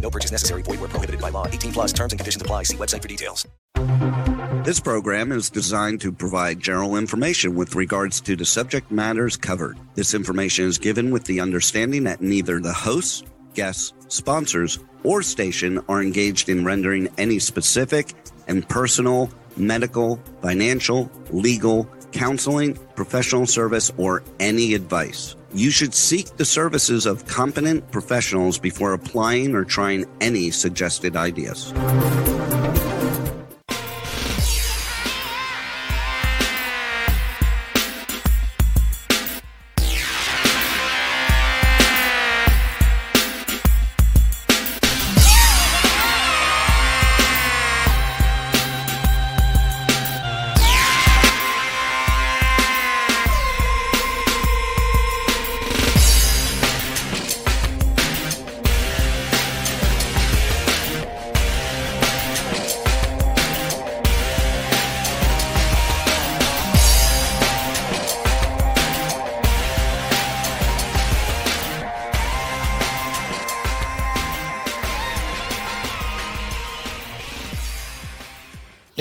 No purchase necessary. Void where prohibited by law. 18 plus terms and conditions apply. See website for details. This program is designed to provide general information with regards to the subject matters covered. This information is given with the understanding that neither the hosts, guests, sponsors, or station are engaged in rendering any specific and personal, medical, financial, legal, counseling, professional service, or any advice. You should seek the services of competent professionals before applying or trying any suggested ideas.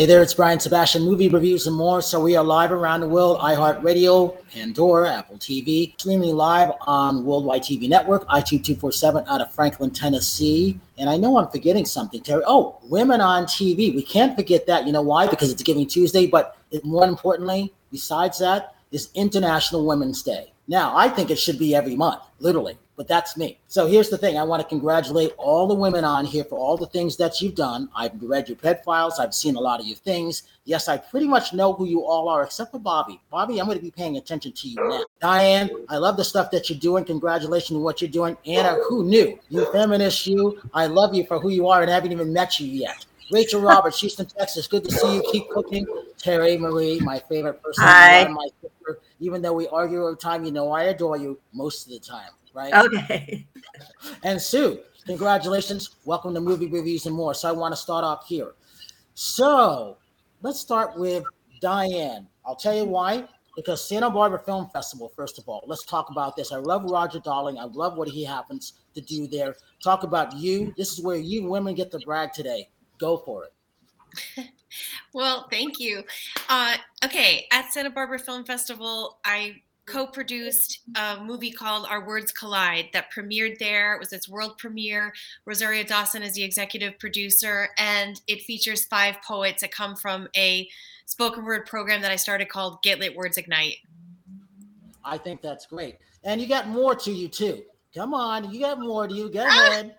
There, it's Brian Sebastian, movie reviews and more. So we are live around the world, iHeartRadio, Pandora, Apple TV, streaming live on Worldwide TV Network, iTunes 247 out of Franklin, Tennessee. And I know I'm forgetting something, Terry. Oh, women on TV. We can't forget that. You know why? Because it's Giving Tuesday. But more importantly, besides that, is International Women's Day. Now, I think it should be every month, literally but that's me. So here's the thing I want to congratulate all the women on here for all the things that you've done. I've read your pet files, I've seen a lot of your things. Yes, I pretty much know who you all are, except for Bobby. Bobby, I'm going to be paying attention to you now. Diane, I love the stuff that you're doing. Congratulations on what you're doing. Anna, who knew? You feminist, you. I love you for who you are and I haven't even met you yet. Rachel Roberts, Houston, Texas. Good to see you. Keep cooking. Terry Marie, my favorite person. Hi. My sister. Even though we argue all the time, you know I adore you most of the time right? Okay. And Sue, congratulations. Welcome to Movie Reviews and More. So I want to start off here. So let's start with Diane. I'll tell you why. Because Santa Barbara Film Festival, first of all, let's talk about this. I love Roger Durling. I love what he happens to do there. Talk about you. This is where you women get to brag today. Go for it. well, thank you. Uh, okay, at Santa Barbara Film Festival, I co-produced a movie called Our Words Collide that premiered there. It was its world premiere. Rosario Dawson is the executive producer, and it features five poets that come from a spoken word program that I started called Get Lit Words Ignite. I think that's great. And you got more to you too. Come on, you got more to you. Go ahead.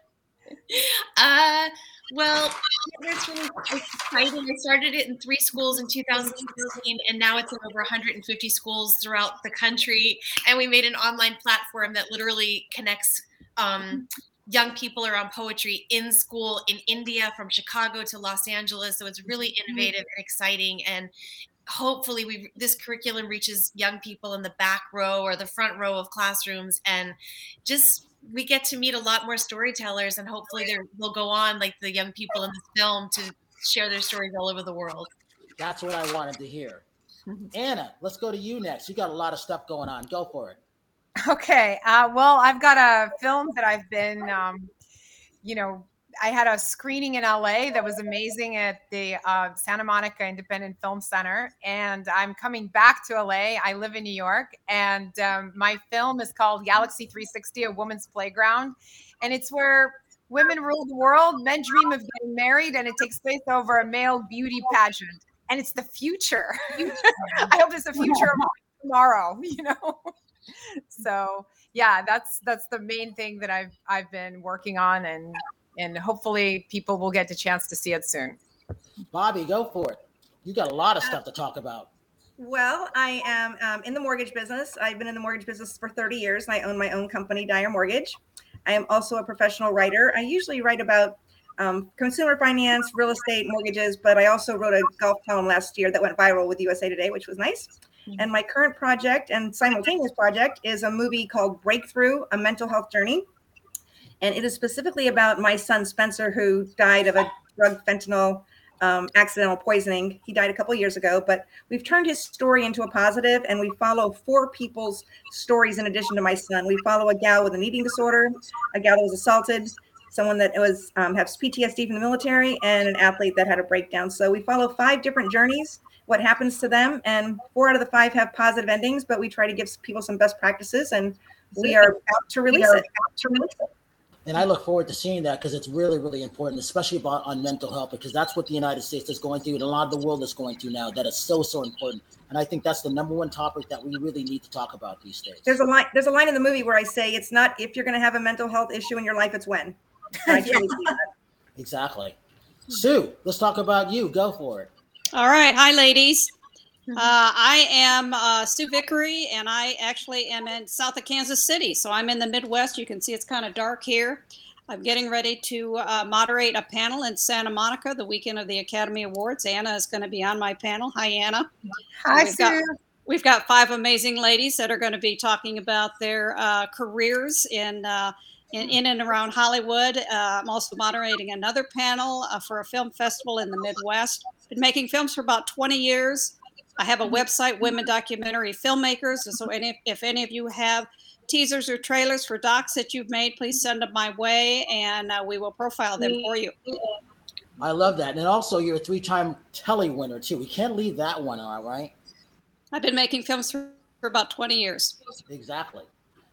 uh well, it's really exciting. I started it in three schools in 2016, and now it's in over 150 schools throughout the country. And we made an online platform that literally connects um, young people around poetry in school in India, from Chicago to Los Angeles. So it's really innovative and exciting. And hopefully, we this curriculum reaches young people in the back row or the front row of classrooms, and just we get to meet a lot more storytellers and hopefully they'll go on like the young people in the film to share their stories all over the world. That's what i wanted to hear. Anna let's go to you next. You got a lot of stuff going on. Go for it. Okay uh, well i've got a film that i've been um, you know I had a screening in LA that was amazing at the uh, Santa Monica Independent Film Center, and I'm coming back to LA. I live in New York, and um, my film is called Galaxy 360: A Woman's Playground, and it's where Women Rule the World. Men dream of getting married, and it takes place over a male beauty pageant. And it's the future. I hope it's the future of tomorrow, you know? so yeah, that's that's the main thing that I've I've been working on and and hopefully people will get the chance to see it soon. Bobby, go for it. You got a lot of stuff to talk about. Well, I am um, in the mortgage business. I've been in the mortgage business for 30 years and I own my own company, Dyer Mortgage. I am also a professional writer. I usually write about um, consumer finance, real estate, mortgages, but I also wrote a golf column last year that went viral with USA Today, which was nice. Mm-hmm. And my current project and simultaneous project is a movie called Breakthrough A Mental Health Journey. And it is specifically about my son, Spencer, who died of a drug fentanyl um, accidental poisoning. He died a couple years ago, but we've turned his story into a positive and we follow four people's stories in addition to my son. We follow a gal with an eating disorder, a gal that was assaulted, someone that was um, has PTSD from the military, and an athlete that had a breakdown. So we follow five different journeys, what happens to them, and four out of the five have positive endings, but we try to give people some best practices and we are out to release it. To release it and I look forward to seeing that because it's really, really important, especially about on mental health, because that's what the United States is going through, and a lot of the world is going through now. That is so, so important, and I think that's the number one topic that we really need to talk about these days. There's a line. There's a line in the movie where I say it's not if you're going to have a mental health issue in your life, it's when. exactly. Sue, let's talk about you. Go for it. All right. Hi, ladies. Uh, I am uh, Sue Vickery, and I actually am in south of Kansas City. So I'm in the Midwest. You can see it's kind of dark here. I'm getting ready to uh, moderate a panel in Santa Monica the weekend of the Academy Awards. Anna is going to be on my panel. Hi, Anna. Hi, we've Sue. Got, we've got five amazing ladies that are going to be talking about their uh, careers in, uh, in, in and around Hollywood. Uh, I'm also moderating another panel for a film festival in the Midwest. Been making films for about 20 years. I have a mm-hmm. website, Women Documentary Filmmakers. So any, if any of you have teasers or trailers for docs that you've made, please send them my way and uh, we will profile them for you. I love that. And also, you're a three time Telly winner, too. We can't leave that one out, right? I've been making films for, for about 20 years. Exactly.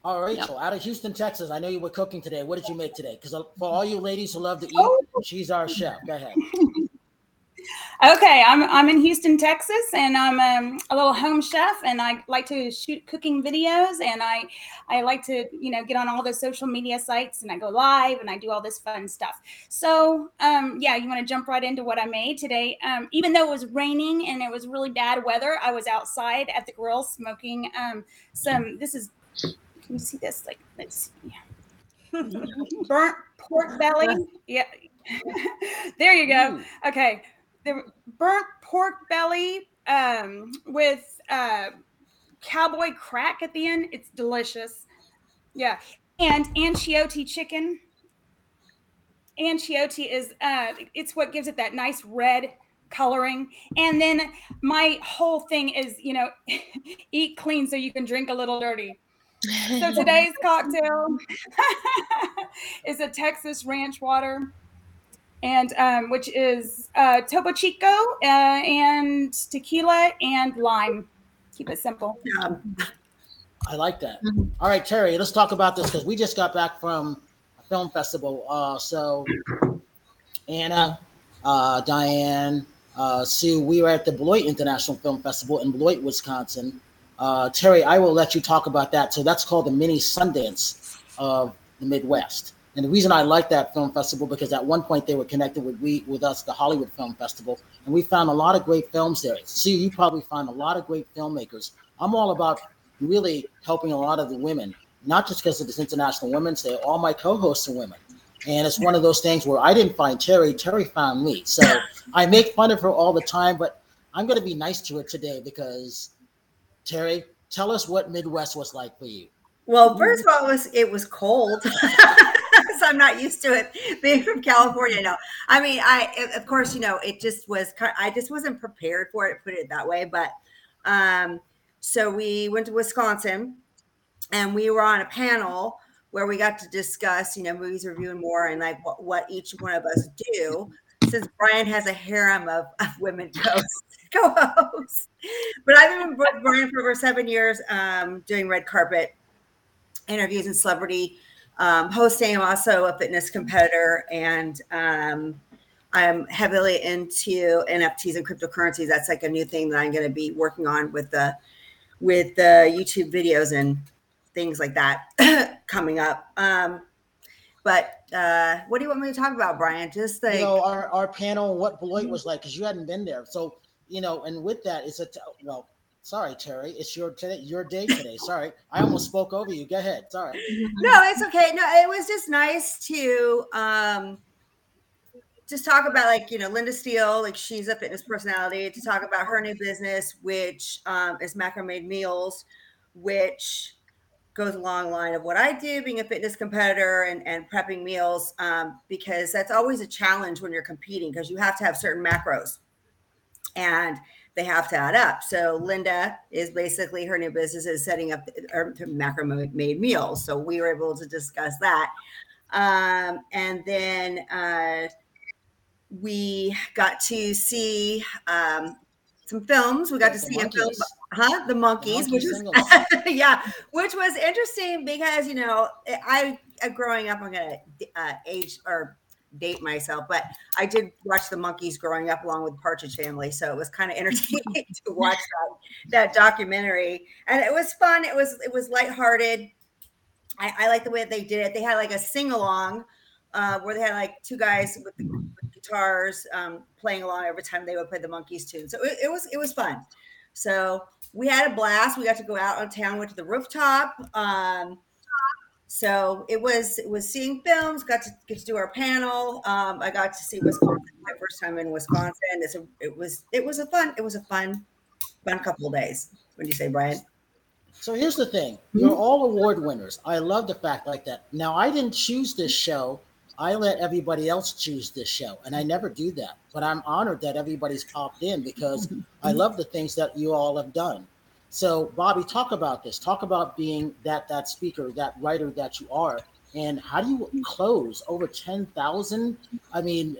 All right, yep. so out of Houston, Texas, I know you were cooking today. What did you make today? Because uh, for all you ladies who love to eat, oh. she's our chef. Go ahead. Okay, I'm I'm in Houston, Texas, and I'm um, a little home chef, and I like to shoot cooking videos, and I I like to you know get on all the social media sites, and I go live, and I do all this fun stuff. So um, yeah, you want to jump right into what I made today? Um, even though it was raining and it was really bad weather, I was outside at the grill smoking um, some. This is can you see this? Like let's see. burnt pork belly. Yeah. there you go. Okay the burnt pork belly um, with uh, cowboy crack at the end. It's delicious. Yeah. And anchovy chicken. Anchovy is uh, it's what gives it that nice red coloring. And then my whole thing is, you know, eat clean so you can drink a little dirty. So today's cocktail is a Texas ranch water and um, which is uh, Topo Chico uh, and tequila and lime. Keep it simple. Yeah. I like that. All right, Terry, let's talk about this because we just got back from a film festival. Uh, so, Anna, uh, Diane, uh, Sue, we were at the Beloit International Film Festival in Beloit, Wisconsin. Uh, Terry, I will let you talk about that. So that's called the mini Sundance of the Midwest. And the reason I like that film festival because at one point they were connected with we with us, the Hollywood Film Festival, and we found a lot of great films there. See, you probably find a lot of great filmmakers. I'm all about really helping a lot of the women, not just because of this International Women's Day. All my co-hosts are women, and it's one of those things where I didn't find Terry, Terry found me. So I make fun of her all the time, but I'm going to be nice to her today because Terry, tell us what Midwest was like for you. Well, first of all, it was it was cold. I'm not used to it being from California. No, I mean, I of course, you know, it just was. I just wasn't prepared for it. Put it that way. But um, so we went to Wisconsin, and we were on a panel where we got to discuss, you know, movies review and more, and like what, what each one of us do. Since Brian has a harem of, of women co-hosts, but I've been with Brian for over seven years, um, doing red carpet interviews and celebrity um, hosting. I'm also a fitness competitor, and um, I'm heavily into NFTs and cryptocurrencies. That's like a new thing that I'm going to be working on with the with the YouTube videos and things like that coming up. Um, but uh, what do you want me to talk about, Brian? Just like you know, our, our panel, what Beloit was like, because you hadn't been there. So, you know, and with that, it's a t- well, sorry, Terry, it's your today, your day today. Sorry, I almost spoke over you. Go ahead. Sorry. no, it's okay. No, it was just nice to um just talk about like you know Linda Steele, like she's a fitness personality, to talk about her new business, which um, is Macro Made Meals, which goes along the line of what I do, being a fitness competitor and, and prepping meals, um, because that's always a challenge when you're competing because you have to have certain macros and they have to add up. So Linda is basically her new business is setting up or macro made meals. So we were able to discuss that. Um, and then uh, we got to see um, some films. We got to see a film, huh? The Monkees, the which was yeah, which was interesting because you know I, I growing up, I'm gonna uh, age or date myself, but I did watch the Monkees growing up along with Partridge Family, so it was kind of entertaining to watch that that documentary, and it was fun. It was it was lighthearted. I, I like the way that they did it. They had like a sing along uh, where they had like two guys with, the, with guitars um, playing along every time they would play the Monkees tune. So it, it, was it was fun. So we had a blast. We got to go out on town, went to the rooftop. Um, so it was it was seeing films. Got to get to do our panel. Um, I got to see Wisconsin my first time in Wisconsin. It's a, it was it was a fun it was a fun fun couple of days. What do you say, Brian? So here's the thing: you're all award winners. I love the fact like that. Now I didn't choose this show. I let everybody else choose this show, and I never do that. But I'm honored that everybody's popped in because I love the things that you all have done. So, Bobby, talk about this. Talk about being that that speaker, that writer that you are, and how do you close over ten thousand? I mean,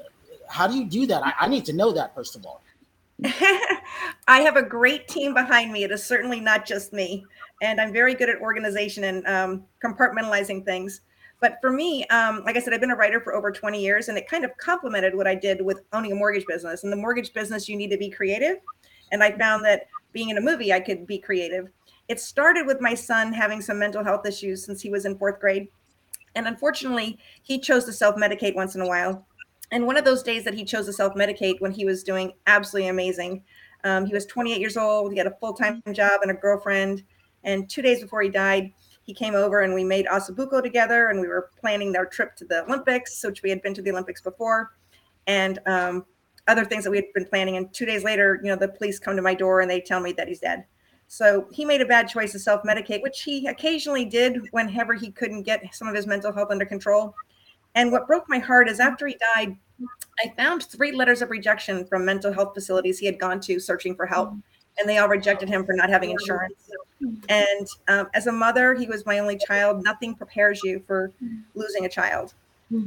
how do you do that? I, I need to know that first of all. I have a great team behind me. It is certainly not just me, and I'm very good at organization and um, compartmentalizing things. But for me, um, like I said, I've been a writer for over 20 years, and it kind of complemented what I did with owning a mortgage business. In the mortgage business, you need to be creative. And I found that being in a movie, I could be creative. It started with my son having some mental health issues since he was in fourth grade. And unfortunately, he chose to self medicate once in a while. And one of those days that he chose to self medicate when he was doing absolutely amazing, um, he was 28 years old, he had a full time job and a girlfriend. And two days before he died, he came over and we made osso buco together and we were planning our trip to the Olympics, which we had been to the Olympics before, and um, other things that we had been planning. And two days later, you know, the police come to my door and they tell me that he's dead. So he made a bad choice to self medicate, which he occasionally did whenever he couldn't get some of his mental health under control. And what broke my heart is after he died, I found three letters of rejection from mental health facilities he had gone to searching for help and they all rejected him for not having insurance. And um, as a mother, he was my only child. Nothing prepares you for losing a child.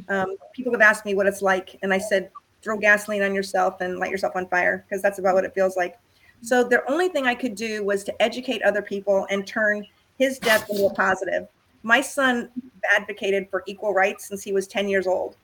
Um, people have asked me what it's like, and I said, throw gasoline on yourself and light yourself on fire because that's about what it feels like. So the only thing I could do was to educate other people and turn his death into a positive. My son advocated for equal rights since he was 10 years old.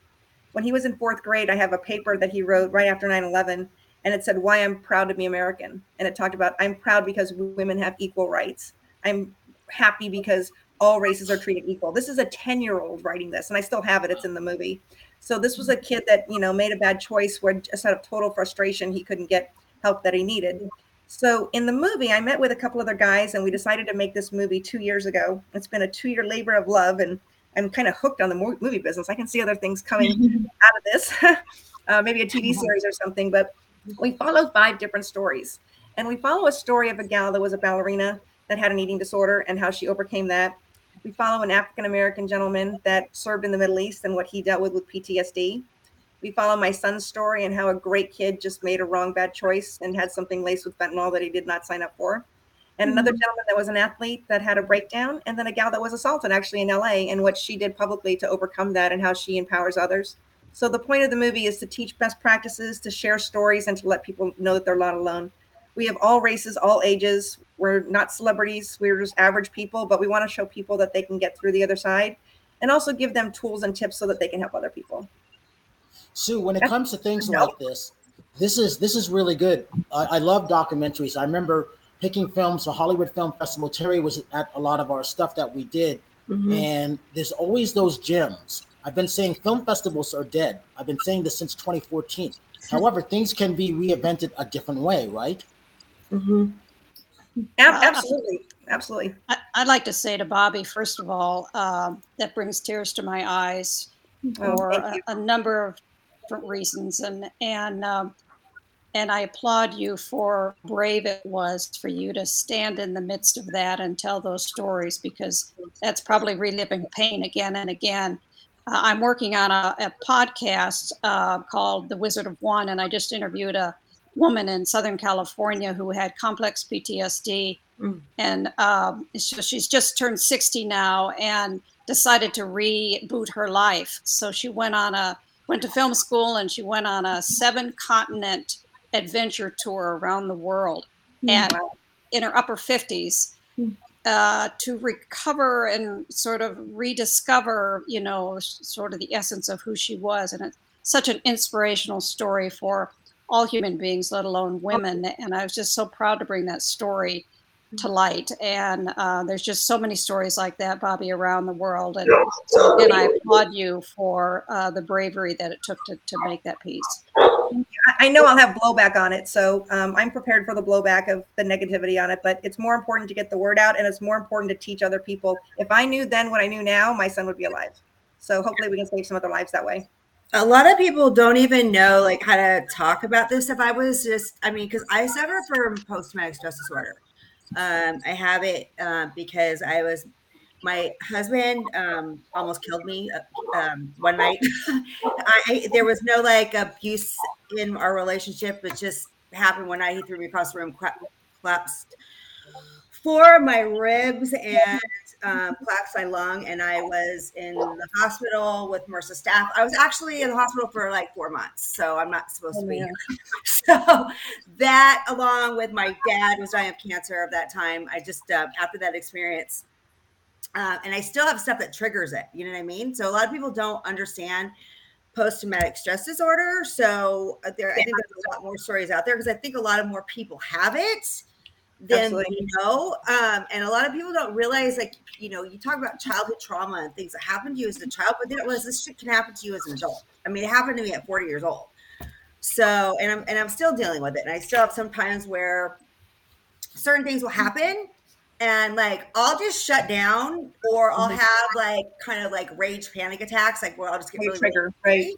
When he was in fourth grade, I have a paper that he wrote right after 9 11 and it said why I'm proud to be American. And it talked about I'm proud because women have equal rights. I'm happy because all races are treated equal. This is a 10 year old writing this, and I still have it. It's in the movie. So this was a kid that, you know, made a bad choice where just out of total frustration, he couldn't get help that he needed. So in the movie, I met with a couple other guys and we decided to make this movie two years ago. It's been a two year labor of love and I'm kind of hooked on the movie business. I can see other things coming out of this, uh, maybe a TV series or something, but we follow five different stories. And we follow a story of a gal that was a ballerina that had an eating disorder and how she overcame that. We follow an African American gentleman that served in the Middle East and what he dealt with with PTSD. We follow my son's story and how a great kid just made a wrong bad choice and had something laced with fentanyl that he did not sign up for. And another mm-hmm. gentleman that was an athlete that had a breakdown, and then a gal that was assaulted actually in LA and what she did publicly to overcome that and how she empowers others. So the point of the movie is to teach best practices, to share stories, and to let people know that they're not alone. We have all races, all ages. We're not celebrities. We're just average people, but we want to show people that they can get through the other side. and also give them tools and tips so that they can help other people. Sue, when it comes to things like this, this is this is really good. I, I love documentaries. I remember picking films. The Hollywood Film Festival. Terry was at a lot of our stuff that we did, Mm-hmm. and there's always those gems. I've been saying film festivals are dead. I've been saying this since 2014. However, things can be reinvented a different way, right? Mm-hmm. Absolutely, absolutely. I, I'd like to say to Bobby, first of all, um, that brings tears to my eyes Oh, for a, a number of different reasons, and and um, and I applaud you for brave it was for you to stand in the midst of that and tell those stories because that's probably reliving pain again and again. Uh, I'm working on a, a podcast uh, called The Wizard of One, and I just interviewed a woman in Southern California who had complex PTSD, and um, so she's just turned 60 now and decided to reboot her life. So she went on a went to film school and she went on a seven continent adventure tour around the world, and in her upper 50s uh, to recover and sort of rediscover, you know, sort of the essence of who she was. And it's such an inspirational story for all human beings, let alone women. And I was just so proud to bring that story to light. And uh, there's just so many stories like that, Bobby, around the world. And so again, I applaud you for uh, the bravery that it took to, to make that piece. I- I know I'll have blowback on it, so um, I'm prepared for the blowback of the negativity on it. But it's more important to get the word out, and it's more important to teach other people. If I knew then what I knew now, my son would be alive. So hopefully, we can save some other lives that way. A lot of people don't even know like how to talk about this stuff. I was just, I mean, because I suffer from post traumatic stress disorder. Um, I have it uh, because I was, my husband um, almost killed me uh, um, one night. I there was no like abuse in our relationship. It just happened one night. He threw me across the room, collapsed four of my ribs and um, collapsed my lung, and I was in the hospital with MRSA staph. I was actually in the hospital for like four months, so I'm not supposed to be here. So that, along with my dad, who was dying of cancer at that time, I just uh, after that experience, uh, and I still have stuff that triggers it. You know what I mean? So a lot of people don't understand post-traumatic stress disorder. So uh, there, I think there's a lot more stories out there because I think a lot of more people have it than Absolutely. we know. Um, and a lot of people don't realize, like, you know, you talk about childhood trauma and things that happened to you as a child, but don't realize this shit can happen to you as an adult. I mean, it happened to me at 40 years old. So, and I'm and I'm still dealing with it. And I still have some times where certain things will happen and like I'll just shut down or I'll Mhm. have like kind of like rage panic attacks, like where I'll just get really trigger, right.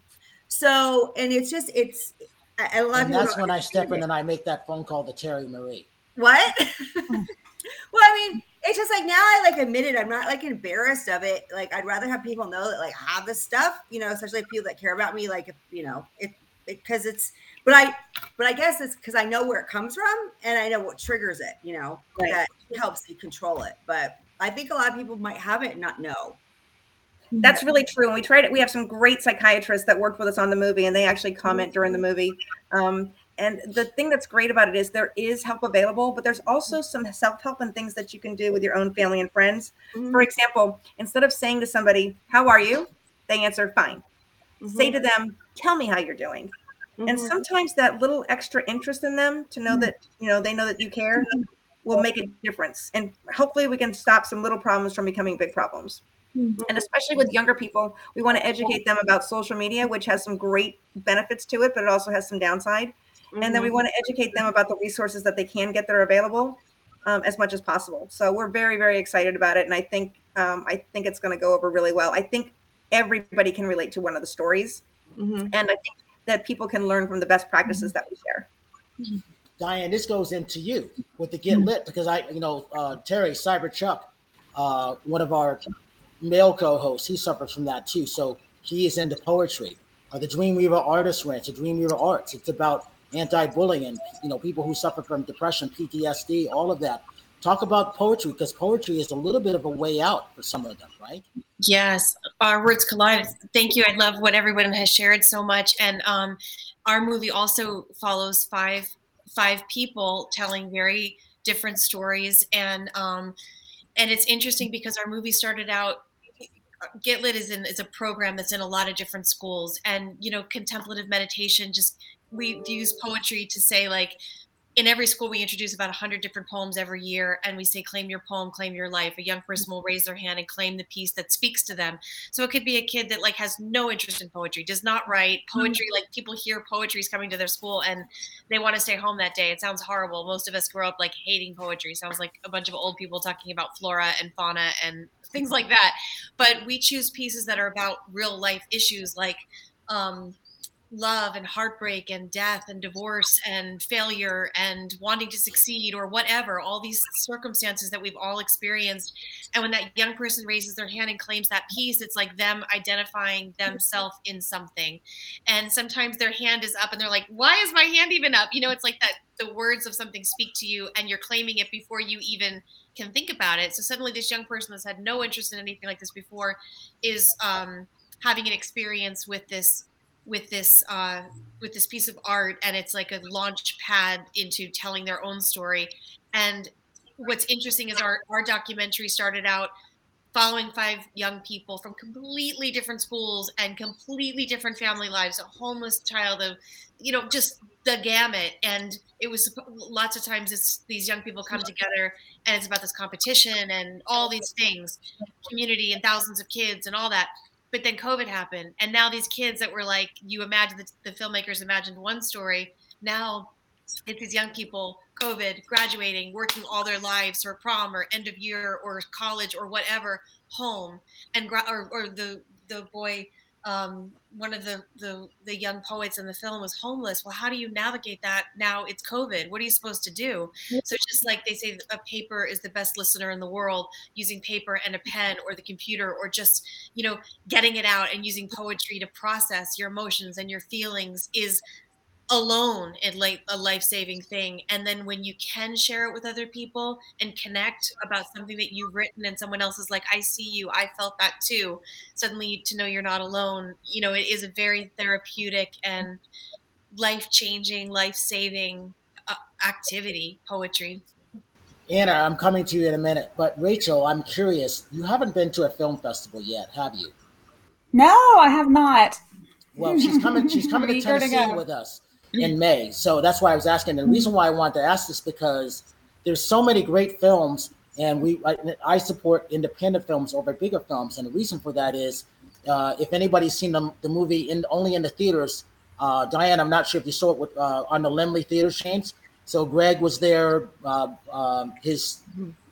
So, and it's just it's a a lot And that's when I step in and I make that phone call to Terry Marie. What? well, I mean, it's just like now I like admit it. I'm not like embarrassed of it. Like I'd rather have people know that like I have this stuff, you know, especially people that care about me. Like if you know, it because it's. But I, but I guess it's because I know where it comes from and I know what triggers it. You know, Right. that helps you control it. But I think a lot of people might have it and not know. That's really true. And we tried it. We have some great psychiatrists that worked with us on the movie, and they actually comment during the movie. Um, and the thing that's great about it is there is help available, but there's also mm. some self help and things that you can do with your own family and friends. For mm-hmm. example, instead of saying to somebody, How are you? They answer, Fine. Say to mm-hmm. them, Tell me how you're doing. And Mhm. sometimes that little extra interest in them to know mm-hmm. that, you know, they know that you care will make a difference. And hopefully we can stop some little problems from becoming big problems. And especially with younger people, we want to educate them about social media, which has some great benefits to it, but it also has some downside. And then we Mhm. want to educate them about the resources that they can get that are available um, as much as possible. So we're very, very excited about it, and I think um, I think it's going to go over really well. I think everybody can relate to one of the stories, Mhm. and I think that people can learn from the best practices that we share. Diane, this goes into you with the Get Lit because I, you know, uh, Terry Cyber Chuck, uh, one of our male co-hosts, he suffers from that too. So he is into poetry. Uh, the Dreamweaver Artist Ranch, the Dreamweaver Arts. It's about anti-bullying you know people who suffer from depression, PTSD, all of that. Talk about poetry because poetry is a little bit of a way out for some of them, right? Yes, our words collide. Thank you. I love what everyone has shared so much, and um, our movie also follows five five people telling very different stories, and um, and it's interesting because our movie started out Get Lit is in is a program that's in a lot of different schools, and you know, contemplative meditation. Just we use poetry to say like in every school we introduce about 100 different poems every year and we say claim your poem claim your life. A young person will raise their hand and claim the piece that speaks to them. So it could be a kid that like has no interest in poetry does not write poetry like people hear poetry is coming to their school and they want to stay home that day. It sounds horrible. Most of us grow up like hating poetry. Sounds like a bunch of old people talking about flora and fauna and things like that. But we choose pieces that are about real life issues like um, love and heartbreak and death and divorce and failure and wanting to succeed or whatever all these circumstances that we've all experienced. And when that young person raises their hand and claims that piece it's like them identifying themselves in something. And sometimes their hand is up and they're like why is my hand even up? You know it's like that the words of something speak to you and you're claiming it before you even can think about it. So suddenly this young person that's had no interest in anything like this before is um, having an experience with this with this uh, with this piece of art, and it's like a launch pad into telling their own story. And what's interesting is our our documentary started out following five young people from completely different schools and completely different family lives a homeless child of you know just the gamut and it was lots of times these young people come together and it's about this competition and all these things community and thousands of kids and all that but then COVID happened, and now these kids that were like, you imagine the, the filmmakers imagined one story. Now it's these young people, COVID, graduating, working all their lives for prom or end of year or college or whatever, home, and or, or the the boy um, one of the, the the young poets in the film was homeless. Well, how do you navigate that now? It's COVID. What are you supposed to do? So just like they say, a paper is the best listener in the world. Using paper and a pen or the computer, or just you know getting it out and using poetry to process your emotions and your feelings is alone in like a life-saving thing and then when you can share it with other people and connect about something that you've written and someone else is like i see you. I felt that too. Suddenly to know you're not alone you know it is a very therapeutic and life-changing life-saving uh, activity poetry. Anna i'm coming to you in a minute but rachel i'm curious you haven't been to a film festival yet have you? No i have not. Well she's coming she's coming to tennessee to with us in May. So that's why I was asking. the reason why I wanted to ask this because there's so many great films, and we I, I support independent films over bigger films. And the reason for that is, uh, if anybody's seen the, the movie in only in the theaters, uh, Diane, I'm not sure if you saw it with, uh, on the Laemmle Theater chains. So Greg was there. Uh, um, his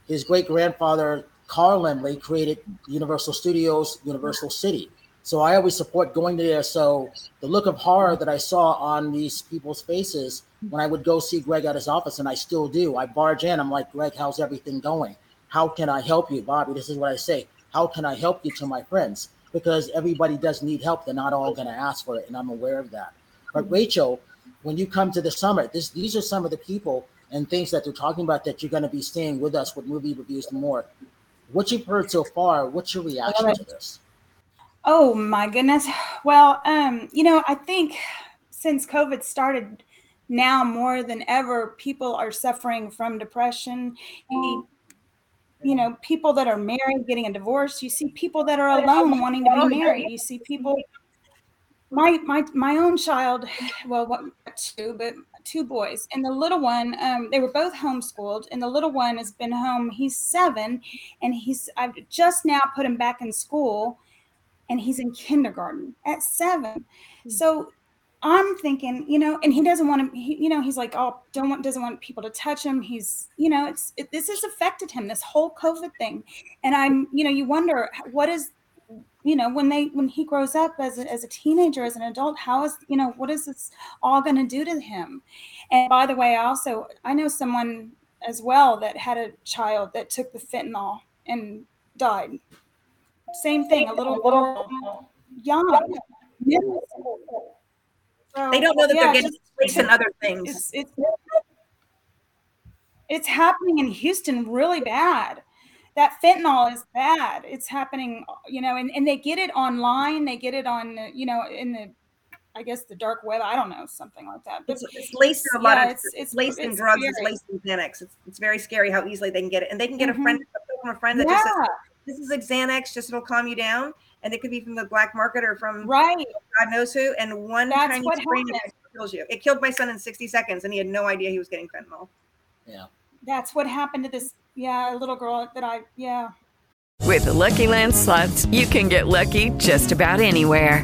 his great grandfather Carl Laemmle created Universal Studios, Universal City. So I always support going there. So the look of horror that I saw on these people's faces when I would go see Greg at his office, and I still do, I barge in. I'm like, Greg, how's everything going? How can I help you, Bobby? This is what I say. How can I help you to my friends? Because everybody does need help. They're not all going to ask for it, and I'm aware of that. But mm-hmm. Rachel, when you come to the summit, this these are some of the people and things that they're talking about that you're going to be staying with us with movie reviews and more. What you've heard so far, what's your reaction to this? Oh my goodness. Well, um, you know, I think since COVID started, now more than ever, people are suffering from depression. You, you know, people that are married getting a divorce. You see people that are alone wanting to be married. You see people. My my my own child, well, what two, but two boys, and the little one, um, they were both homeschooled, and the little one has been home. He's seven, and he's I've just now put him back in school and he's in kindergarten at seven. Hmm. So I'm thinking, you know, and he doesn't want to, he, you know, he's like, oh, don't want, doesn't want people to touch him. He's, you know, it's, it, this has affected him, this whole COVID thing. And I'm, you know, you wonder what is, you know, when they, when he grows up as a, as a teenager, as an adult, how is, you know, what is this all going to do to him? And by the way, I also, I know someone as well that had a child that took the fentanyl and died same thing, a little little young. So, they don't know that yeah, they're getting placed in other things. It's, it's, it's happening in Houston really bad. That fentanyl is bad. It's happening, you know, and, and they get it online. They get it on, you know, in the I guess the dark web. I don't know, something like that. But it's, it's laced in a lot of it's, it's laced in drugs. Scary. It's laced in Xanax. It's, it's very scary how easily they can get it, and they can get mm-hmm. a friend from a friend that yeah. just says, this is like Xanax, just it'll calm you down. And it could be from the black market or from right. God knows who. And one That's tiny what spray happened. kills you. It killed my son in 60 seconds, and he had no idea he was getting fentanyl. Yeah. That's what happened to this, yeah, little girl that I, yeah. With the Lucky Land slots, you can get lucky just about anywhere.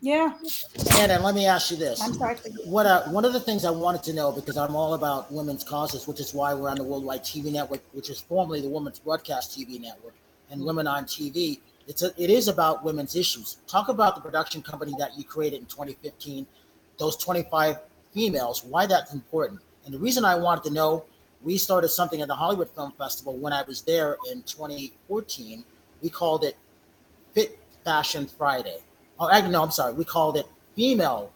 Yeah. And then let me ask you this. I'm sorry. What uh, one of the things I wanted to know because I'm all about women's causes, which is why we're on the Worldwide TV Network, which is formerly the Women's Broadcast TV Network, and Women on TV. It's a, it is about women's issues. Talk about the production company that you created in 2015. Those 25 females. Why that's important. And the reason I wanted to know, we started something at the Hollywood Film Festival when I was there in 2014. We called it Fit Fashion Friday. Oh, actually, no, I'm sorry. We called it Female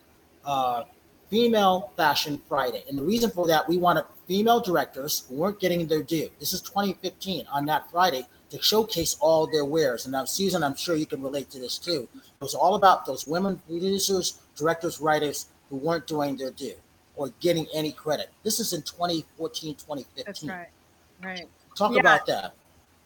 uh, Female Fashion Friday. And the reason for that, we wanted female directors who weren't getting their due. This is 2015 on that Friday to showcase all their wares. And now, Susan, I'm sure you can relate to this too. It was all about those women producers, directors, writers who weren't doing their due or getting any credit. This is in 2014, 2015. That's right. Right. Talk Yeah. about that.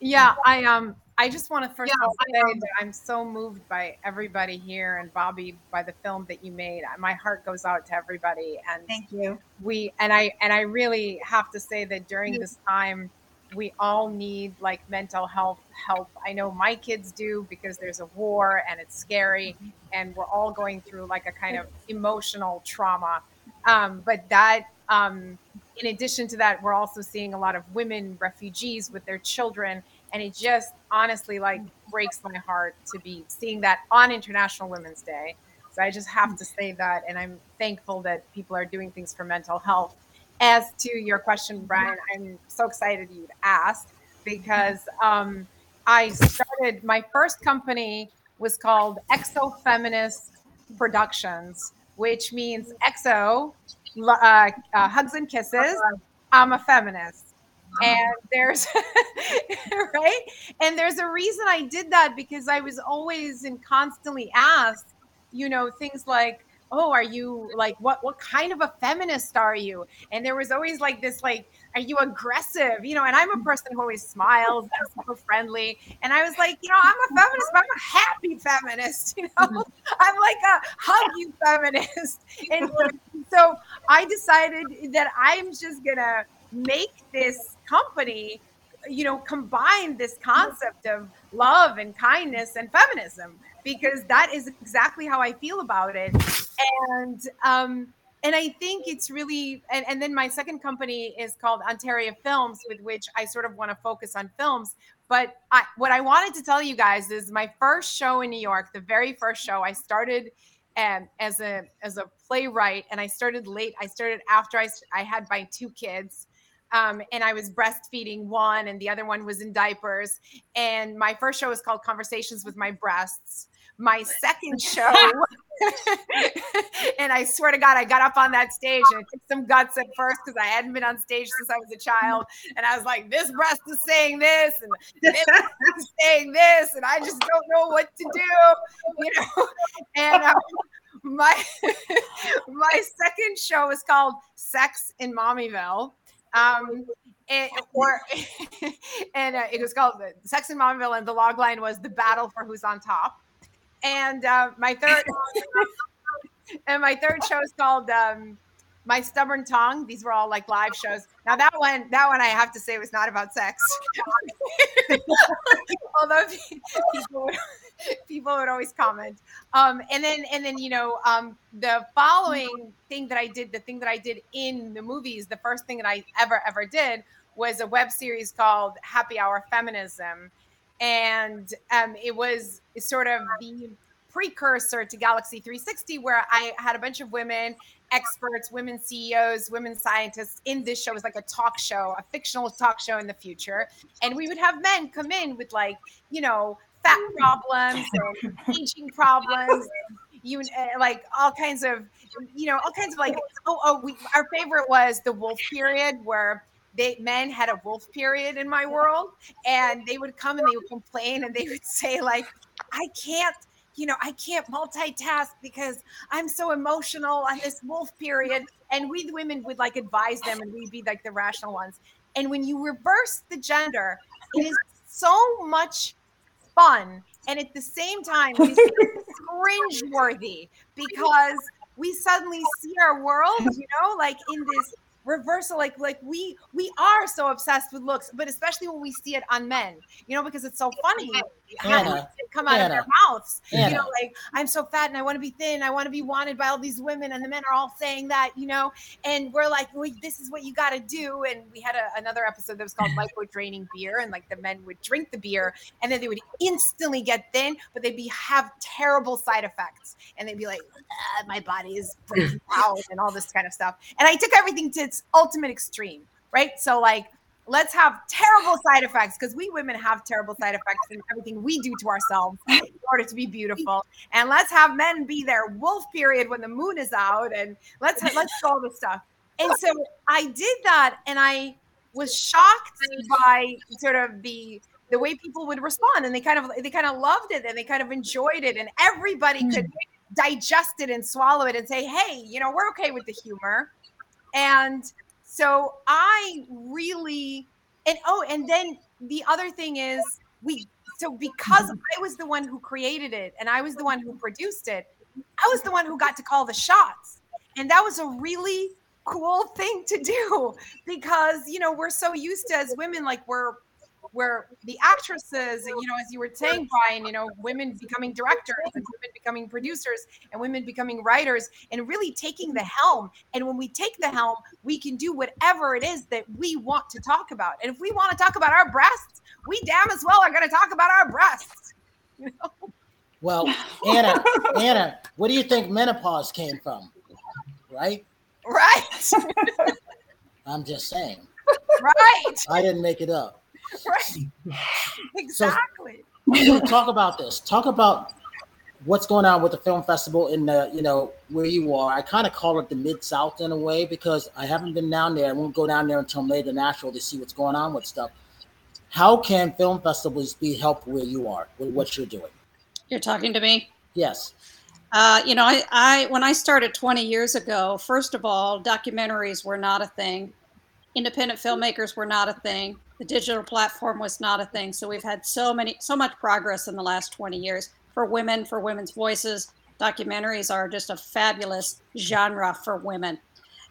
Yeah, I um I just want to first Yeah, of all I, say that I'm so moved by everybody here and Bobby by the film that you made. My heart goes out to everybody and Thank you. we and I and I really have to say that during this time we all need like mental health help. I know my kids do because there's a war and it's scary and we're all going through like a kind of emotional trauma. Um, but that um, in addition to that, we're also seeing a lot of women refugees with their children. And it just honestly like breaks my heart to be seeing that on International Women's Day. So I just have to say that. And I'm thankful that people are doing things for mental health. As to your question, Brian, I'm so excited you'd asked because um, I started my first company was called XO Feminist Productions, which means XO uh, uh, hugs and kisses. I'm a feminist. And there's right, and there's a reason I did that because I was always and constantly asked, you know, things like, "Oh, are you like what? What kind of a feminist are you?" And there was always like this, like, "Are you aggressive?" You know, and I'm a mm-hmm. person who always smiles, and super friendly, and I was like, you know, I'm a feminist, but I'm a happy feminist. You know, mm-hmm. I'm like a huggy feminist, and so I decided that I'm just gonna make this company you know combine this concept of love and kindness and feminism because that is exactly how i feel about it. And um and i think it's really and, and then my second company is called ontario films with which i sort of want to focus on films. But I, what i wanted to tell you guys is my first show in new york the very first show i started um, as a as a playwright and i started late i started after i, I had my two kids um, and I was breastfeeding one, and the other one was in diapers. And my first show was called Conversations with My Breasts. My second show, and I swear to God, I got up on that stage and it took some guts at first because I hadn't been on stage since I was a child. And I was like, this breast is saying this, and this breast is saying this, and I just don't know what to do, you know. And um, my my second show is called Sex in Mommyville um and, or and uh, it was called Sex and Mommyville, and the log line was the battle for who's on top. And uh, my third and my third show is called um, My Stubborn Tongue. These were all like live shows. Now that one, that one I have to say was not about sex. Although people people would always comment. Um, and then and then you know um, the following thing that I did, the thing that I did in the movies, the first thing that I ever ever did was a web series called Happy Hour Feminism, and um, it was sort of the precursor to Galaxy 360, where I had a bunch of women experts, women CEOs, women scientists in this show. It was like a talk show, a fictional talk show in the future. And we would have men come in with like, you know, fat problems and aging problems. You uh, like all kinds of, you know, all kinds of like. Oh, oh, we, our favorite was the wolf period where they men had a wolf period in my world, and they would come and they would complain and they would say like, I can't you know, I can't multitask because I'm so emotional on this wolf period. And we the women would like advise them and we'd be like the rational ones. And when you reverse the gender, it is so much fun. And at the same time, it is cringeworthy because we suddenly see our world, you know, like in this reversal like like we we are so obsessed with looks but especially when we see it on men you know because it's so funny Anna, come out Anna, of their mouths? Anna. you know like i'm so fat and i want to be thin i want to be wanted by all these women and the men are all saying that you know? And we're like well, this is what you got to do. And we had a, another episode that was called lipo draining beer and like the men would drink the beer and then they would instantly get thin but they'd be have terrible side effects. And they'd be like ah, my body is breaking out and all this kind of stuff. And i took everything to its ultimate extreme right? So like let's have terrible side effects because we women have terrible side effects in everything we do to ourselves in order to be beautiful. And let's have men be their wolf period when the moon is out, and let's let's do all this stuff. And so I did that, and I was shocked by sort of the the way people would respond, and they kind of they kind of loved it, and they kind of enjoyed it, and everybody mm. could digest it and swallow it and say, hey, you know, we're okay with the humor. And so I really, and oh, and then the other thing is we, so because mm-hmm. I was the one who created it and I was the one who produced it, I was the one who got to call the shots. And that was a really cool thing to do because, you know, we're so used to as women, like we're, where the actresses, you know, as you were saying, Brian, you know, women becoming directors and women becoming producers and women becoming writers and really taking the helm. And when we take the helm, we can do whatever it is that we want to talk about. And if we want to talk about our breasts, we damn as well are going to talk about our breasts. You know? Well, Anna, Anna, what do you think menopause came from? Right? Right. I'm just saying. Right. I didn't make it up. right. Exactly. So, talk about this. Talk about what's going on with the film festival in the you know where you are. I kind of call it the mid south in a way because I haven't been down there. I won't go down there until May the National to see what's going on with stuff. How can film festivals be helped where you are with what you're doing? You're talking to me. Yes. Uh, you know, I, I when I started 20 years ago, first of all, documentaries were not a thing. Independent filmmakers were not a thing the digital platform was not a thing. So we've had so many, so much progress in the last 20 years for women, for women's voices. Documentaries are just a fabulous genre for women.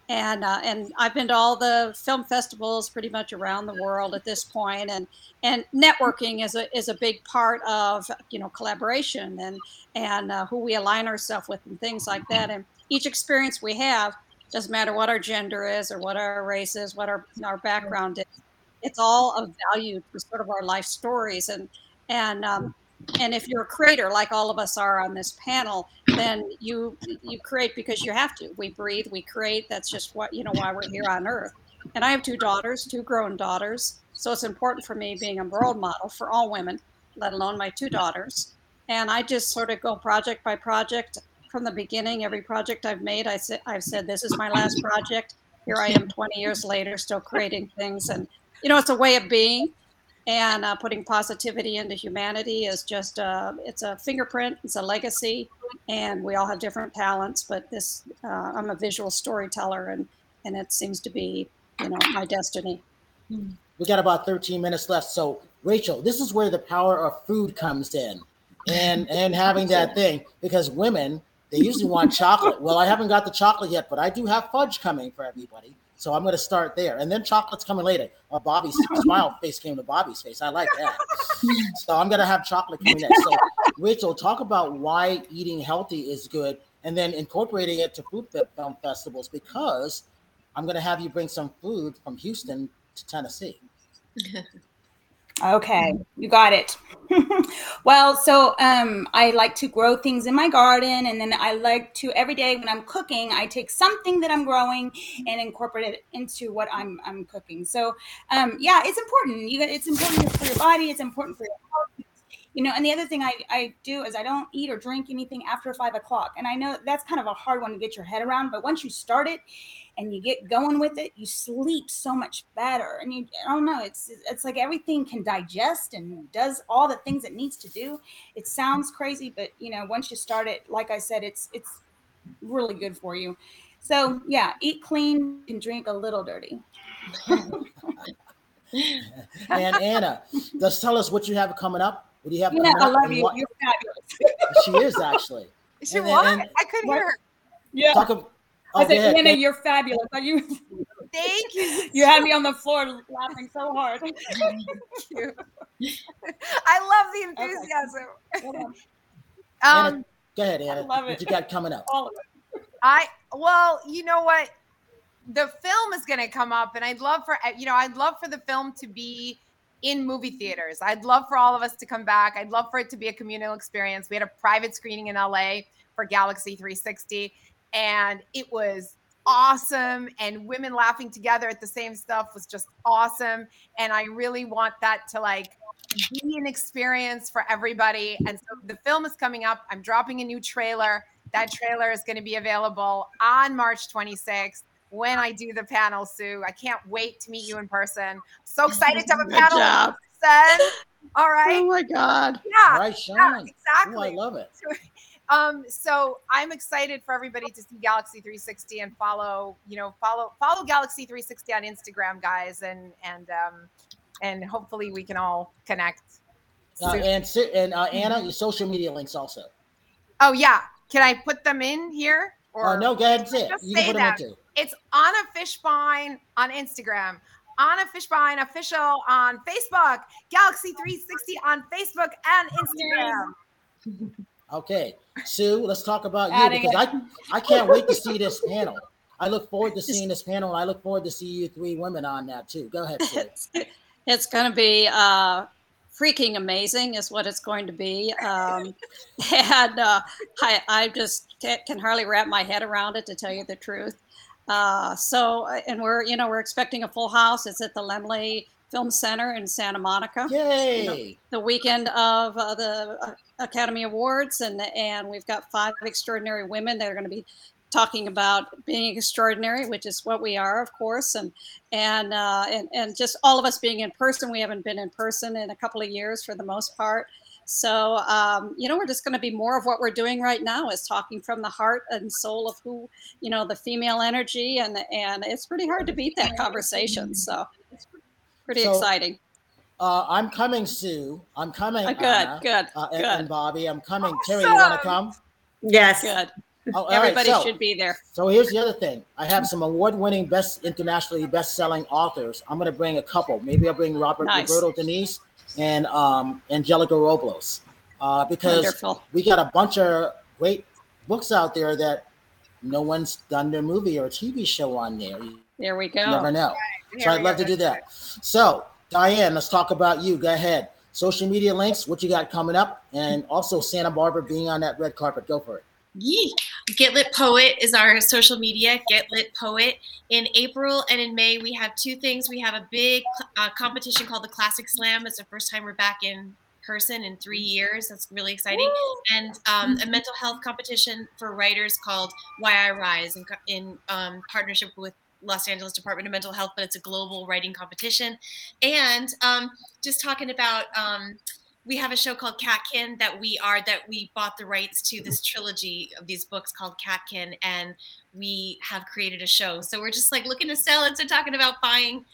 And, uh, and I've been to all the film festivals pretty much around the world at this point, and and networking is a is a big part of you know collaboration and and uh, who we align ourselves with and things like that. And each experience we have doesn't matter what our gender is or what our race is, what our our background is it's all of value to sort of our life stories. And and um, and if you're a creator like all of us are on this panel then you you create because you have to. We breathe we create. That's just what you know why we're here on earth. And i have two daughters two grown daughters. So it's important for me being a role model for all women let alone my two daughters. And i just sort of go project by project. From the beginning every project i've made i said i've said this is my last project. Here i am 20 years later still creating things. And you know, it's a way of being. And uh, putting positivity into humanity is just uh, it's a fingerprint, it's a legacy, and we all have different talents. But this, uh, I'm a visual storyteller, and and it seems to be, you know, my destiny. We got about 13 minutes left. So, Rachel, this is where the power of food comes in, and and having that thing because women they usually want chocolate. Well, I haven't got the chocolate yet, but I do have fudge coming for everybody. So I'm going to start there, and then chocolate's coming later. Uh, Bobbie's smile face came to Bobbie's face. I like that. so I'm going to have chocolate coming next. So Rachel, talk about why eating healthy is good, and then incorporating it to food film festivals because I'm going to have you bring some food from Houston to Tennessee. Okay, you got it. well, so um, I like to grow things in my garden, and then I like to every day when I'm cooking, I take something that I'm growing and incorporate it into what I'm I'm cooking. So um, yeah, it's important. You it's important for your body. It's important for your health. You know, and the other thing I, I do is I don't eat or drink anything after five o'clock. And I know that's kind of a hard one to get your head around, but once you start it and you get going with it, you sleep so much better. And you, I don't know, it's it's like everything can digest and does all the things it needs to do. It sounds crazy, but you know, once you start it, like I said, it's it's really good for you. So yeah, eat clean and drink a little dirty. and Anna, just tell us what you have coming up. What do you have Yeah, coming I love you. what- You're fabulous. she is actually. She And- what? and- I couldn't hear her. Yeah. Talk ab- oh, I said, ahead, Anna, you're fabulous. Are you? Thank you. You had me on the floor laughing so hard. Thank you. I love the enthusiasm. Anna, Um, go ahead, Anna. I love What it. you got coming up? All of it. I well, you know what? The film is going to come up, and I'd love for you know, I'd love for the film to be in movie theaters. I'd love for all of us to come back. I'd love for it to be a communal experience. We had a private screening in LA for Galaxy 360, and it was awesome. And women laughing together at the same stuff was just awesome. And I really want that to like be an experience for everybody. And so the film is coming up. I'm dropping a new trailer. That trailer is going to be available on March 26th when I do the panel, Sue. I can't wait to meet you in person. So excited to have a Good panel. job. All right. Oh my God. Yeah. Right, yeah, exactly. Ooh, I love it. Um, so I'm excited for everybody to see Galaxy 360 and follow, you know, follow follow Galaxy 360 on Instagram, guys, and and um and hopefully we can all connect. Uh, and and uh, Anna, your social media links also. oh yeah, can I put them in here? Uh, no, go ahead and say it. Just You can say put them them. In too. It's Anna Fishbeyn on Instagram. Anna Fishbeyn official on Facebook. Galaxy 360 on Facebook and Instagram. Okay, Sue, let's talk about you Adding because it. I I can't wait to see this panel. I look forward to seeing this panel, and I look forward to see you three women on that too. Go ahead, Sue. It's going to be uh, freaking amazing, is what it's going to be. Um, and uh, I, I just ca- can hardly wrap my head around it, to tell you the truth. Uh, so, and we're, you know, we're expecting a full house. It's at the Laemmle Film Center in Santa Monica. Yay! You know, the weekend of uh, the uh, Academy Awards, and and we've got five extraordinary women that are going to be talking about being extraordinary, which is what we are, of course, and and uh, and and just all of us being in person. We haven't been in person in a couple of years for the most part. So um, you know, we're just going to be more of what we're doing right now is talking from the heart and soul of who you know the female energy, and and it's pretty hard to beat that conversation. So it's pretty So, exciting. Uh, I'm coming, Sue. I'm coming. Oh, good, Anna, good, uh, and, good. and Bobbie, I'm coming. Terry, you want to come? Yes. Good. Oh, all right, Everybody so- should be there. So here's the other thing. I have some award-winning, best internationally best-selling authors. I'm going to bring a couple. Maybe I'll bring Robert Nice. Roberto Denise and um, Angelica Robles, uh, because Wonderful. we got a bunch of great books out there that no one's done their movie or TV show on there. You There we go. never know. Right. So I'd love go. to do that. So Diane, let's talk about you. Go ahead. Social media links, what you got coming up, and also Santa Barbara being on that red carpet. Go for it. Yee. Get Lit Poet is our social media, Get Lit Poet. In April and in May, we have two things. We have a big uh, competition called the Classic Slam. It's the first time we're back in person in three years. That's really exciting. And um, a mental health competition for writers called Why I Rise in, in um, partnership with Los Angeles Department of Mental Health, but it's a global writing competition. And um, just talking about um, we have a show called Catkin that we are that we bought the rights to this trilogy of these books called Catkin, and we have created a show. So we're just like looking to sell it. So talking about buying,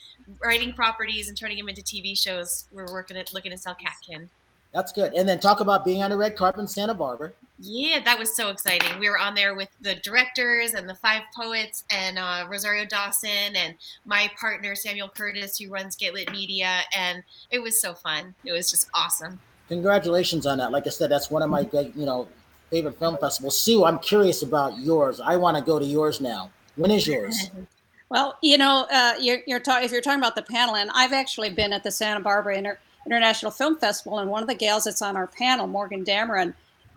writing properties and turning them into TV shows. We're working at looking to sell Catkin. That's good. And then talk about being on the red carpet in Santa Barbara. Yeah, that was so exciting. We were on there with the directors and the five poets and uh, Rosario Dawson and my partner Samuel Curtis, who runs Get Lit Media, and it was so fun. It was just awesome. Congratulations on that. Like I said, that's one of my great, you know, favorite film festivals. Sue, I'm curious about yours. I want to go to yours now. When is yours? Well, you know, uh, you're, you're talking if you're talking about the panel, and I've actually been at the Santa Barbara Inter- International Film Festival, and one of the gals that's on our panel, Morgan Dameron,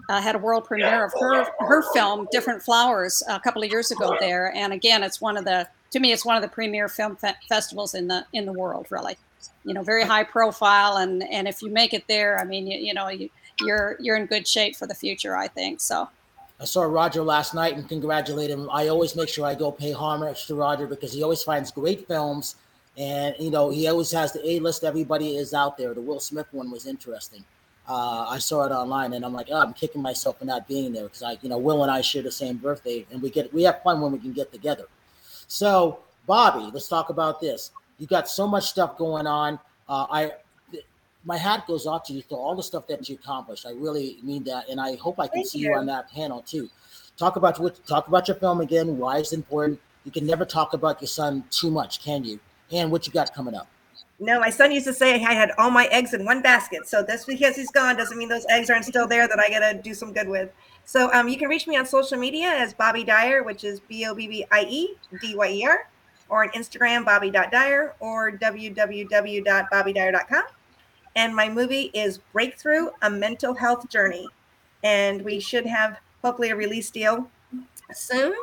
uh, had a world premiere of her her film, Different Flowers, a couple of years ago there. And again, it's one of the to me, it's one of the premier film fe- festivals in the in the world. Really, you know, very high profile, and and if you make it there, I mean, you, you know, you, you're you're in good shape for the future. I think so. I saw Roger last night and congratulated him. I always make sure I go pay homage to Roger because he always finds great films, and you know he always has the A list. Everybody is out there. The Will Smith one was interesting. Uh, I saw it online, and I'm like, oh, I'm kicking myself for not being there because I, you know, Will and I share the same birthday, and we get we have fun when we can get together. So, Bobbie, let's talk about this. You got so much stuff going on. Uh, I my hat goes off to you for all the stuff that you accomplished. I really mean that, and I hope I can Thank see you. you. on that panel too. Talk about what talk about your film again. Why it's important. You can never talk about your son too much, can you? And what you got coming up. No, my son used to say I had all my eggs in one basket. So just because he's gone doesn't mean those eggs aren't still there that I gotta do some good with. So um, you can reach me on social media as Bobbie Dyer, which is B O B B I E D Y E R, or on Instagram Bobbie.Dyer or www.bobbiedyer.com. And my movie is Breakthrough: A Mental Health Journey, and we should have hopefully a release deal soon.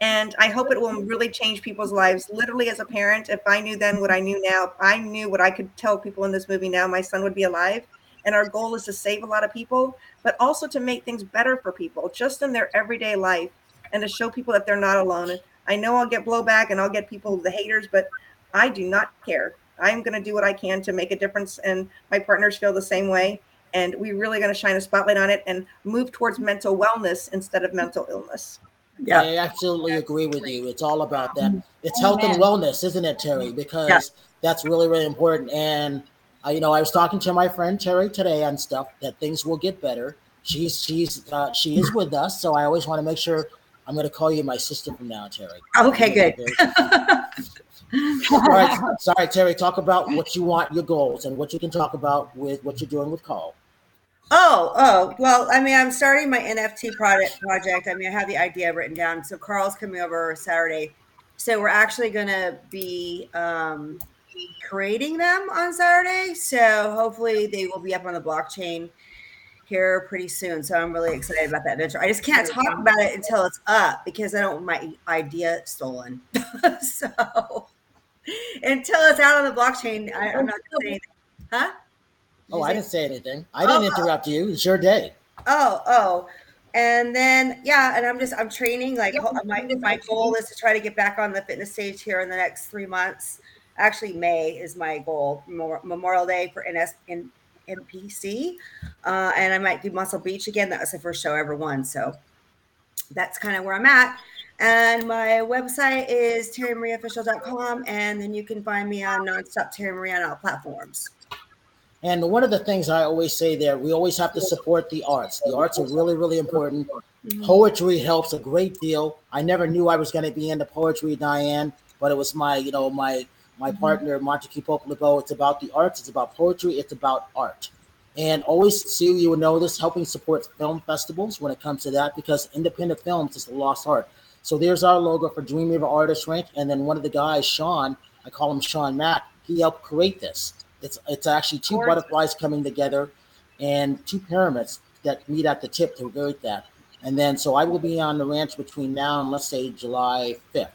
And I hope it will really change people's lives. Literally, as a parent, if I knew then what I knew now, I knew what I could tell people in this movie now, my son would be alive. And our goal is to save a lot of people, but also to make things better for people just in their everyday life and to show people that they're not alone. And I know I'll get blowback and I'll get people, the haters, but I do not care. I'm going to do what I can to make a difference. And my partners feel the same way. And we're really going to shine a spotlight on it and move towards mental wellness instead of mental illness. Yeah, I absolutely agree with you. It's all about that. It's health and wellness, isn't it, Terry? Because Yeah. that's really, really important. And uh, you know, I was talking to my friend Terry today on stuff that things will get better. She's she's uh, she is with us, so I always want to make sure. I'm going to call you my sister from now, Terry. Okay, good. All right, sorry, Terry. Talk about what you want, your goals, and what you can talk about with what you're doing with Carl. Oh, oh, well, I mean, I'm starting my NFT project project. I mean, I have the idea written down. So Carl's coming over Saturday. So we're actually going to be um, creating them on Saturday. So hopefully they will be up on the blockchain here pretty soon. So I'm really excited about that venture. I just can't talk about it until it's up because I don't want my idea stolen. so until it's out on the blockchain, I, I'm not going to say anything. Huh? Oh, I didn't say anything. I didn't Oh. interrupt you. It's your day. Oh, oh. And then yeah, and I'm just I'm training. Like my my goal is to try to get back on the fitness stage here in the next three months. Actually, May is my goal. Memorial Day for NS in NPC, uh, and I might do Muscle Beach again. That was the first show I ever won, so that's kind of where I'm at. And my website is terrymariaofficial.com, and then you can find me on Nonstop Terry Maria on all platforms. And one of the things I always say there, we always have to support the arts. The arts are really, really important. Mm-hmm. Poetry helps a great deal. I never knew I was going to be into poetry, Diane, but it was my, you know, my my mm-hmm. partner, Montague Pope It's about the arts. It's about poetry. It's about art. And always, Sue, you would know this, helping support film festivals when it comes to that, because independent films is a lost art. So there's our logo for Dream River Artist Rank. And then one of the guys, Sean, I call him Sean Mack, he helped create this. It's it's actually two Gorgeous. butterflies coming together and two pyramids that meet at the tip to create that. And then so I will be on the ranch between now and let's say July 5th.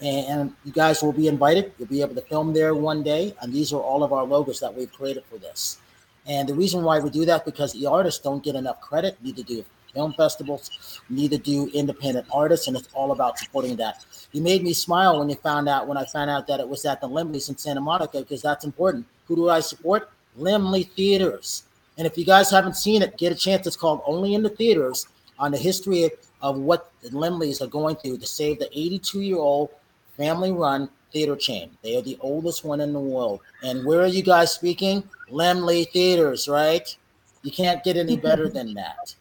And, you guys will be invited. You'll be able to film there one day. And these are all of our logos that we've created for this. And the reason why we do that because the artists don't get enough credit. Need to do film festivals, Need to do independent artists, and it's all about supporting that. You made me smile when you found out when I found out that it was at the Laemmles in Santa Monica because that's important. Who do I support? Laemmle Theaters. And if you guys haven't seen it, get a chance. It's called Only in the Theaters on the history of what the Laemmles are going through to save the 82 year old family run theater chain. They are the oldest one in the world. And where are you guys speaking? Laemmle Theaters, right? You can't get any better than that.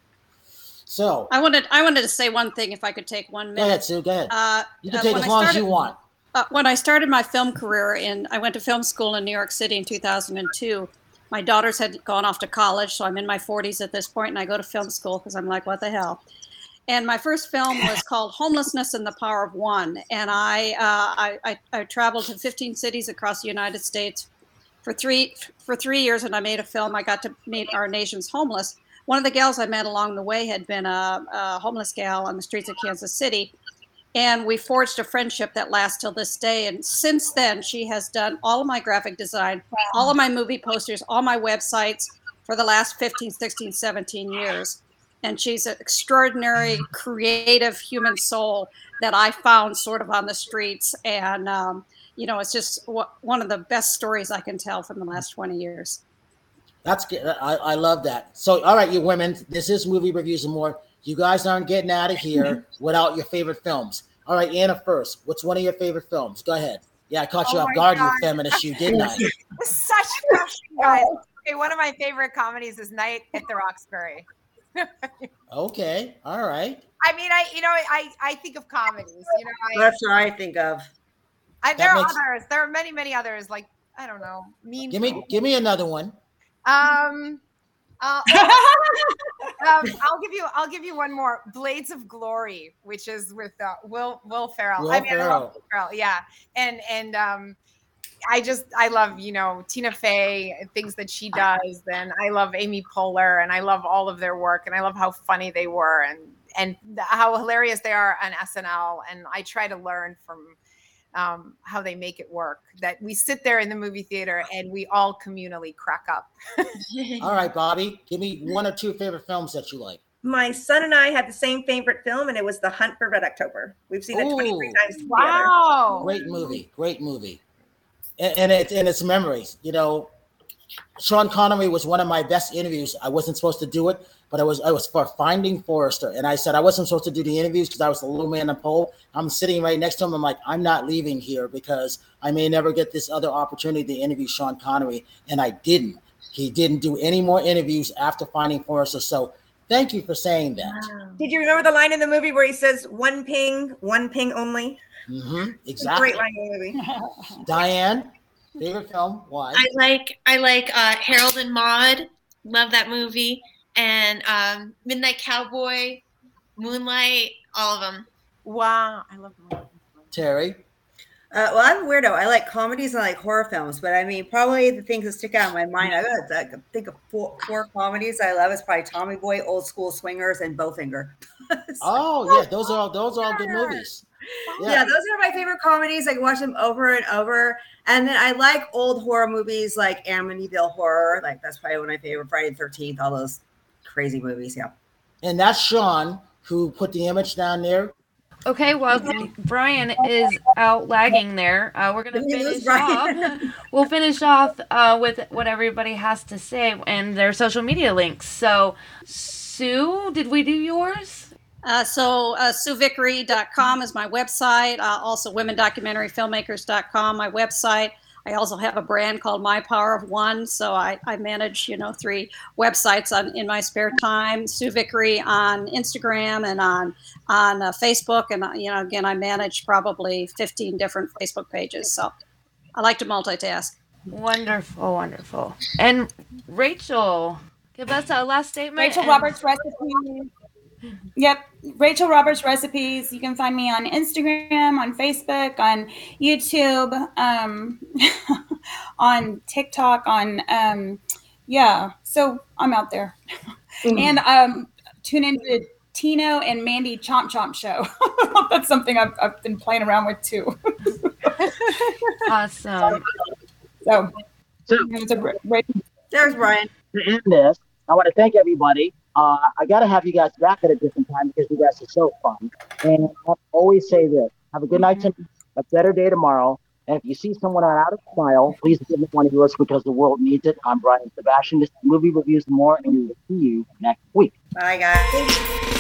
So I wanted I wanted to say one thing if I could take one minute. go ahead, Sue. Go ahead. Uh, you can uh, take as I long as you want. Uh, when I started my film career, in I went to film school in New York City in 2002. My daughters had gone off to college, so I'm in my 40s at this point, and I go to film school because I'm like, what the hell? And my first film was called Homelessness and the Power of One, and I, uh, I, I I traveled to 15 cities across the United States for three for three years, and I made a film. I got to meet our nation's homeless. One of the gals I met along the way had been a, a homeless gal on the streets of Kansas City, and we forged a friendship that lasts till this day. And since then, she has done all of my graphic design, all of my movie posters, all my websites for the last 15, 16, 17 years. And she's an extraordinary, creative human soul that I found sort of on the streets. And, um, you know, it's just w- one of the best stories I can tell from the last 20 years. That's good. I, I love that. So, all right, you women, this is movie reviews and more. You guys aren't getting out of here without your favorite films. All right, Anna first. What's one of your favorite films? Go ahead. Yeah, I caught you Oh off guard, God. you feminist, you didn't I? Such passion, guys. Okay, one of my favorite comedies is Night at the Roxbury. Okay, all right. I mean, I you know, I I think of comedies. You know, I, That's what I think of. I, That there are makes- others. There are many, many others. Like I don't know, Mean. Give me give me another one. Um, uh, um, I'll give you. I'll give you one more. Blades of Glory, which is with uh, Will Will Ferrell. Will I mean, I love Ferrell. Will Ferrell. Yeah, and and um, I just I love you know Tina Fey things that she does. And I love Amy Poehler, and I love all of their work, and I love how funny they were, and and how hilarious they are on SNL. And I try to learn from um, how they make it work. That we sit there in the movie theater and we all communally crack up. All right, Bobbie, give me one or two favorite films that you like. My son and I had the same favorite film, and it was The Hunt for Red October. We've seen it 23 times together. Wow. Great movie, great movie, and, and it and its memories. You know, Sean Connery was one of my best interviews. I wasn't supposed to do it, but I was I was for Finding Forrester, and I said I wasn't supposed to do the interviews because I was the little man in the pole. I'm sitting right next to him. I'm like, I'm not leaving here because I may never get this other opportunity to interview Sean Connery, and I didn't. He didn't do any more interviews after Finding Forrester. So thank you for saying that. Did you remember the line in the movie where he says, one ping, one ping only? Mm-hmm, Exactly. Great line in the movie. Diane, favorite film? Why? I like I like uh, Harold and Maude. Love that movie. And um, Midnight Cowboy, Moonlight, all of them. Wow, I love them. Terry. Uh, well, I'm a weirdo. I like comedies and I like horror films, but I mean, probably the things that stick out in my mind, I I could think of four, four comedies I love. Is probably Tommy Boy, Old School Swingers, and Bowfinger. Oh yeah, those are all those are all good movies. Yeah. those are my favorite comedies. I can watch them over and over. And then I like old horror movies like Amityville Horror. Like that's probably one of my favorite. Friday the Thirteenth, all those crazy movies. Yeah. And that's Sean who put the image down there. Okay, well, Brian is out lagging there. Uh, we're gonna Did we lose finish off. We'll finish off uh, with what everybody has to say and their social media links. So, Sue, did we do yours? Uh, so uh, SueVicory.com is my website. Uh, also WomenDocumentaryFilmmakers.com, my website. I also have a brand called My Power of One. So I, I manage, you know, three websites on in my spare time. Sue Vicory on Instagram and on on uh, Facebook, and uh, you know, again, I manage probably 15 different Facebook pages. So I like to multitask. Wonderful, wonderful. And Rachel, give us a last statement. Rachel and- Roberts recipes. Yep, Rachel Roberts recipes. You can find me on Instagram, on Facebook, on YouTube, um, on TikTok, on um, yeah. So I'm out there, and um, tune into Tino and Mandy Chomp Chomp show. That's something I've, I've been playing around with too. awesome. So, it's a great, great There's Brian. to end this, I want to thank everybody. Uh, I got to have you guys back at a different time because you guys are so fun. And I always say this have a good night tonight, a better day tomorrow. And if you see someone out of style, please give them one of yours because the world needs it. I'm Brian Sebastian. This is Movie Reviews More, and we will see you next week. Bye, guys.